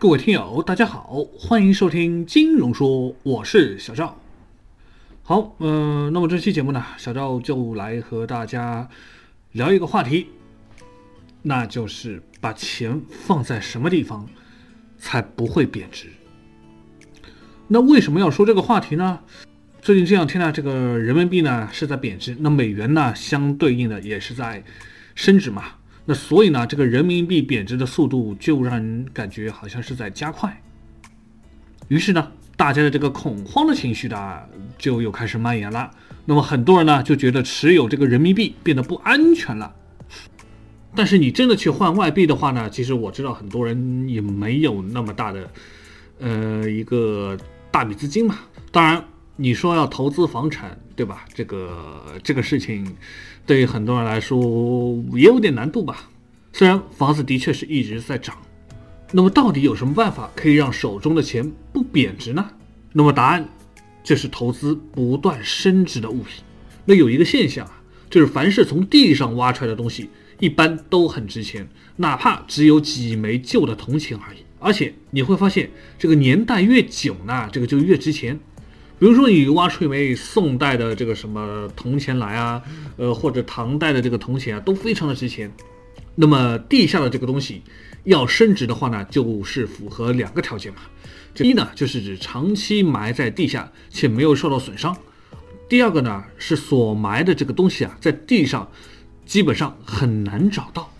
各位听友，大家好，欢迎收听金融说，我是小赵。好，嗯，那么这期节目呢，小赵就来和大家聊一个话题，那就是把钱放在什么地方才不会贬值。那为什么要说这个话题呢？最近这两天呢，这个人民币呢是在贬值，那美元呢相对应的也是在升值嘛。那所以呢，这个人民币贬值的速度就让人感觉好像是在加快。于是呢，大家的这个恐慌的情绪呢，就又开始蔓延了。那么很多人呢就觉得持有这个人民币变得不安全了。但是你真的去换外币的话呢，其实我知道很多人也没有那么大的，呃，一个大笔资金嘛。当然，你说要投资房产，对吧？这个这个事情。对于很多人来说也有点难度吧。虽然房子的确是一直在涨，那么到底有什么办法可以让手中的钱不贬值呢？那么答案就是投资不断升值的物品。那有一个现象啊，就是凡是从地上挖出来的东西，一般都很值钱，哪怕只有几枚旧的铜钱而已。而且你会发现，这个年代越久呢，这个就越值钱。比如说，你挖出一枚宋代的这个什么铜钱来啊，呃，或者唐代的这个铜钱啊，都非常的值钱。那么地下的这个东西要升值的话呢，就是符合两个条件嘛。第一呢，就是指长期埋在地下且没有受到损伤；第二个呢，是所埋的这个东西啊，在地上基本上很难找到。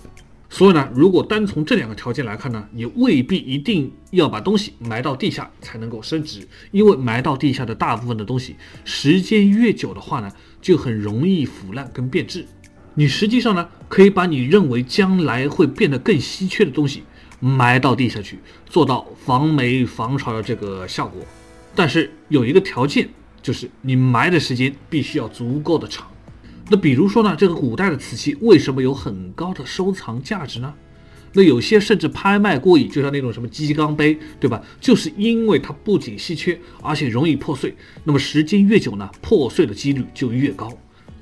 所以呢，如果单从这两个条件来看呢，你未必一定要把东西埋到地下才能够升值，因为埋到地下的大部分的东西，时间越久的话呢，就很容易腐烂跟变质。你实际上呢，可以把你认为将来会变得更稀缺的东西埋到地下去，做到防霉防潮的这个效果。但是有一个条件，就是你埋的时间必须要足够的长。那比如说呢，这个古代的瓷器为什么有很高的收藏价值呢？那有些甚至拍卖过亿，就像那种什么鸡缸杯，对吧？就是因为它不仅稀缺，而且容易破碎。那么时间越久呢，破碎的几率就越高。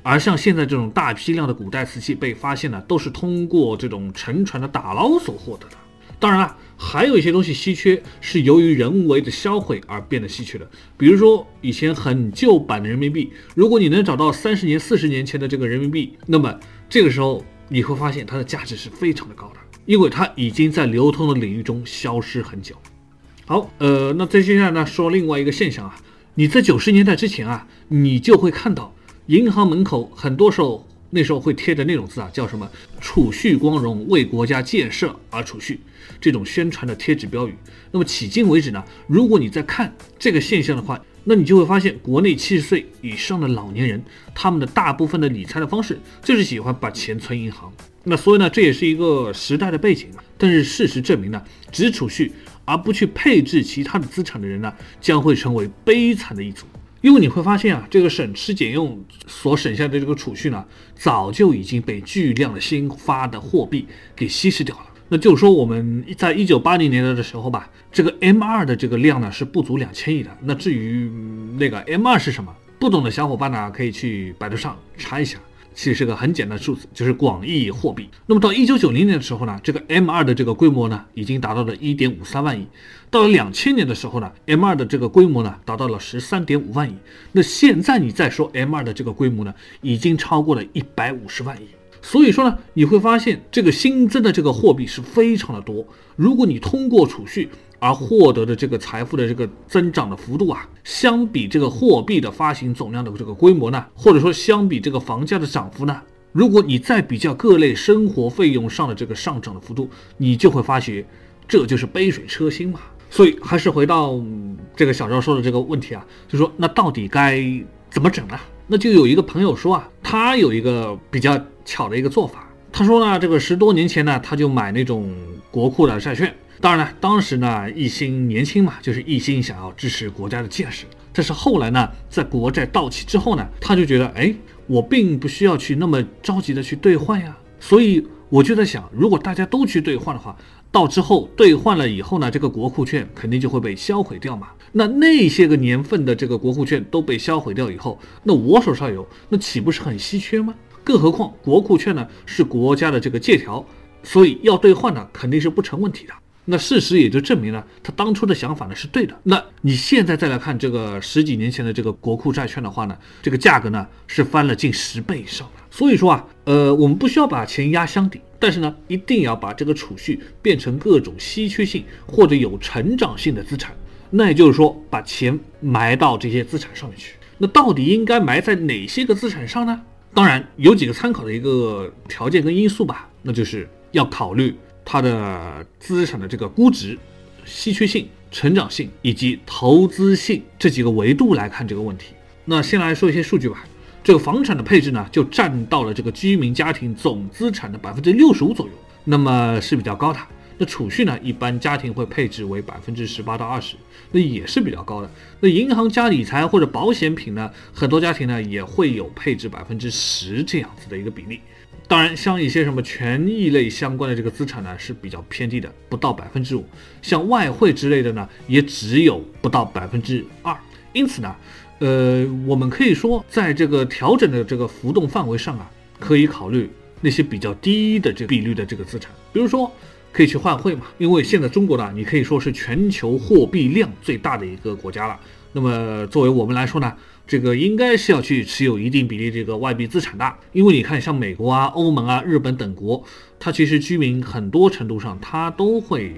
而像现在这种大批量的古代瓷器被发现呢，都是通过这种沉船的打捞所获得的。当然了。还有一些东西稀缺，是由于人为的销毁而变得稀缺的。比如说，以前很旧版的人民币，如果你能找到三十年、四十年前的这个人民币，那么这个时候你会发现它的价值是非常的高的，因为它已经在流通的领域中消失很久。好，呃，那再接下来呢，说另外一个现象啊，你在九十年代之前啊，你就会看到银行门口很多时候。那时候会贴着那种字啊，叫什么“储蓄光荣，为国家建设而储蓄”这种宣传的贴纸标语。那么迄今为止呢，如果你在看这个现象的话，那你就会发现，国内七十岁以上的老年人，他们的大部分的理财的方式就是喜欢把钱存银行。那所以呢，这也是一个时代的背景。但是事实证明呢，只储蓄而不去配置其他的资产的人呢，将会成为悲惨的一族。因为你会发现啊，这个省吃俭用所省下的这个储蓄呢，早就已经被巨量的新发的货币给稀释掉了。那就说，我们在一九八零年代的时候吧，这个 M 二的这个量呢是不足两千亿的。那至于那个 M 二是什么，不懂的小伙伴呢，可以去百度上查一下。其实是个很简单的数字，就是广义货币。那么到一九九零年的时候呢，这个 M 二的这个规模呢，已经达到了一点五三万亿。到了两千年的时候呢，M 二的这个规模呢，达到了十三点五万亿。那现在你再说 M 二的这个规模呢，已经超过了一百五十万亿。所以说呢，你会发现这个新增的这个货币是非常的多。如果你通过储蓄，而获得的这个财富的这个增长的幅度啊，相比这个货币的发行总量的这个规模呢，或者说相比这个房价的涨幅呢，如果你再比较各类生活费用上的这个上涨的幅度，你就会发觉，这就是杯水车薪嘛。所以还是回到这个小赵说的这个问题啊，就说那到底该怎么整呢？那就有一个朋友说啊，他有一个比较巧的一个做法，他说呢，这个十多年前呢，他就买那种国库的债券。当然了，当时呢一心年轻嘛，就是一心想要支持国家的建设。但是后来呢，在国债到期之后呢，他就觉得，哎，我并不需要去那么着急的去兑换呀。所以我就在想，如果大家都去兑换的话，到之后兑换了以后呢，这个国库券肯定就会被销毁掉嘛。那那些个年份的这个国库券都被销毁掉以后，那我手上有，那岂不是很稀缺吗？更何况国库券呢是国家的这个借条，所以要兑换呢肯定是不成问题的。那事实也就证明了他当初的想法呢是对的。那你现在再来看这个十几年前的这个国库债券的话呢，这个价格呢是翻了近十倍以上的。所以说啊，呃，我们不需要把钱压箱底，但是呢，一定要把这个储蓄变成各种稀缺性或者有成长性的资产。那也就是说，把钱埋到这些资产上面去。那到底应该埋在哪些个资产上呢？当然有几个参考的一个条件跟因素吧，那就是要考虑它的资产的这个估值、稀缺性、成长性以及投资性这几个维度来看这个问题。那先来说一些数据吧，这个房产的配置呢，就占到了这个居民家庭总资产的百分之六十五左右，那么是比较高的。那储蓄呢，一般家庭会配置为百分之十八到二十，那也是比较高的。那银行加理财或者保险品呢，很多家庭呢也会有配置百分之十这样子的一个比例。当然，像一些什么权益类相关的这个资产呢，是比较偏低的，不到百分之五。像外汇之类的呢，也只有不到百分之二。因此呢，呃，我们可以说，在这个调整的这个浮动范围上啊，可以考虑那些比较低的这个比率的这个资产，比如说。可以去换汇嘛？因为现在中国呢，你可以说是全球货币量最大的一个国家了。那么作为我们来说呢，这个应该是要去持有一定比例这个外币资产的。因为你看，像美国啊、欧盟啊、日本等国，它其实居民很多程度上它都会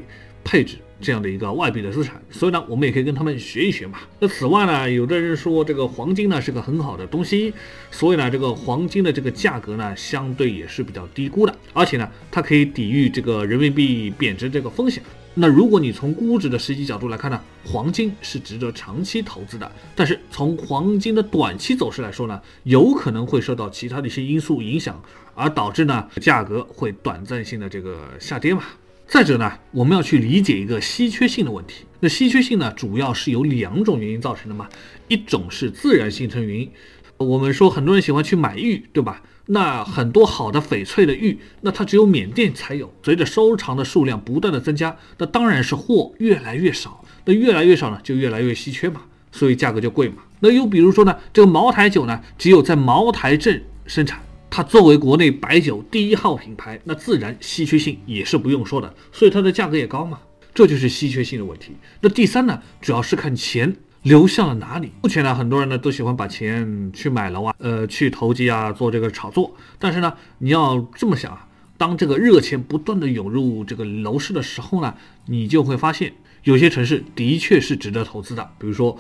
配置。这样的一个外币的资产，所以呢，我们也可以跟他们学一学嘛。那此外呢，有的人说这个黄金呢是个很好的东西，所以呢，这个黄金的这个价格呢，相对也是比较低估的，而且呢，它可以抵御这个人民币贬值这个风险。那如果你从估值的实际角度来看呢，黄金是值得长期投资的。但是从黄金的短期走势来说呢，有可能会受到其他的一些因素影响，而导致呢价格会短暂性的这个下跌嘛。再者呢，我们要去理解一个稀缺性的问题。那稀缺性呢，主要是由两种原因造成的嘛。一种是自然形成原因，我们说很多人喜欢去买玉，对吧？那很多好的翡翠的玉，那它只有缅甸才有。随着收藏的数量不断的增加，那当然是货越来越少。那越来越少呢，就越来越稀缺嘛，所以价格就贵嘛。那又比如说呢，这个茅台酒呢，只有在茅台镇生产。它作为国内白酒第一号品牌，那自然稀缺性也是不用说的，所以它的价格也高嘛，这就是稀缺性的问题。那第三呢，主要是看钱流向了哪里。目前呢，很多人呢都喜欢把钱去买楼啊，呃，去投机啊，做这个炒作。但是呢，你要这么想啊，当这个热钱不断的涌入这个楼市的时候呢，你就会发现有些城市的确是值得投资的，比如说。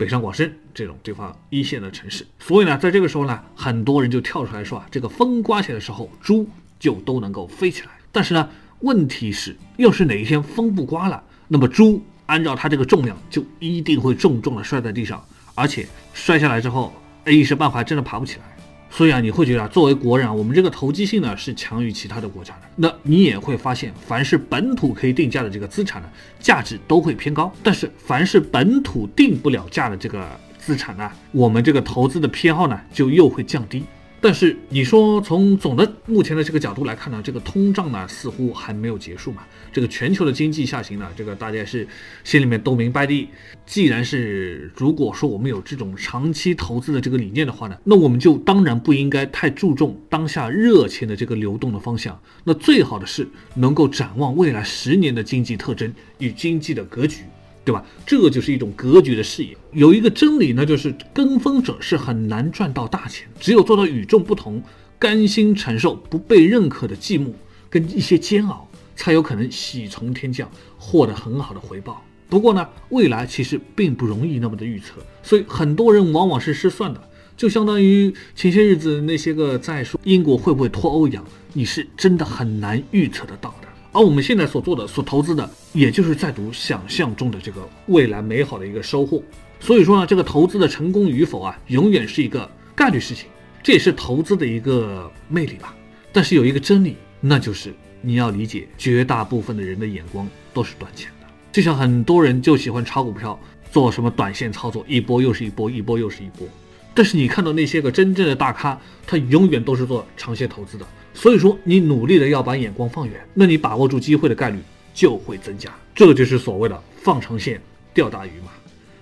北上广深这种地方一线的城市，所以呢，在这个时候呢，很多人就跳出来说啊，这个风刮起来的时候，猪就都能够飞起来。但是呢，问题是，要是哪一天风不刮了，那么猪按照它这个重量，就一定会重重的摔在地上，而且摔下来之后，一时半会真的爬不起来。所以啊，你会觉得作为国人啊，我们这个投机性呢是强于其他的国家的。那你也会发现，凡是本土可以定价的这个资产呢，价值都会偏高；但是凡是本土定不了价的这个资产呢，我们这个投资的偏好呢就又会降低。但是你说从总的目前的这个角度来看呢，这个通胀呢似乎还没有结束嘛？这个全球的经济下行呢，这个大家是心里面都明白的。既然是如果说我们有这种长期投资的这个理念的话呢，那我们就当然不应该太注重当下热钱的这个流动的方向。那最好的是能够展望未来十年的经济特征与经济的格局。对吧？这就是一种格局的视野。有一个真理呢，就是跟风者是很难赚到大钱。只有做到与众不同，甘心承受不被认可的寂寞跟一些煎熬，才有可能喜从天降，获得很好的回报。不过呢，未来其实并不容易那么的预测，所以很多人往往是失算的。就相当于前些日子那些个在说英国会不会脱欧一样，你是真的很难预测得到。而我们现在所做的、所投资的，也就是在赌想象中的这个未来美好的一个收获。所以说呢，这个投资的成功与否啊，永远是一个概率事情，这也是投资的一个魅力吧。但是有一个真理，那就是你要理解，绝大部分的人的眼光都是短浅的。就像很多人就喜欢炒股票，做什么短线操作，一波又是一波，一波又是一波。但是你看到那些个真正的大咖，他永远都是做长线投资的。所以说，你努力的要把眼光放远，那你把握住机会的概率就会增加。这就是所谓的放长线钓大鱼嘛。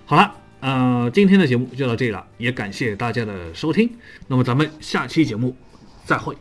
好了，呃，今天的节目就到这里了，也感谢大家的收听。那么咱们下期节目再会。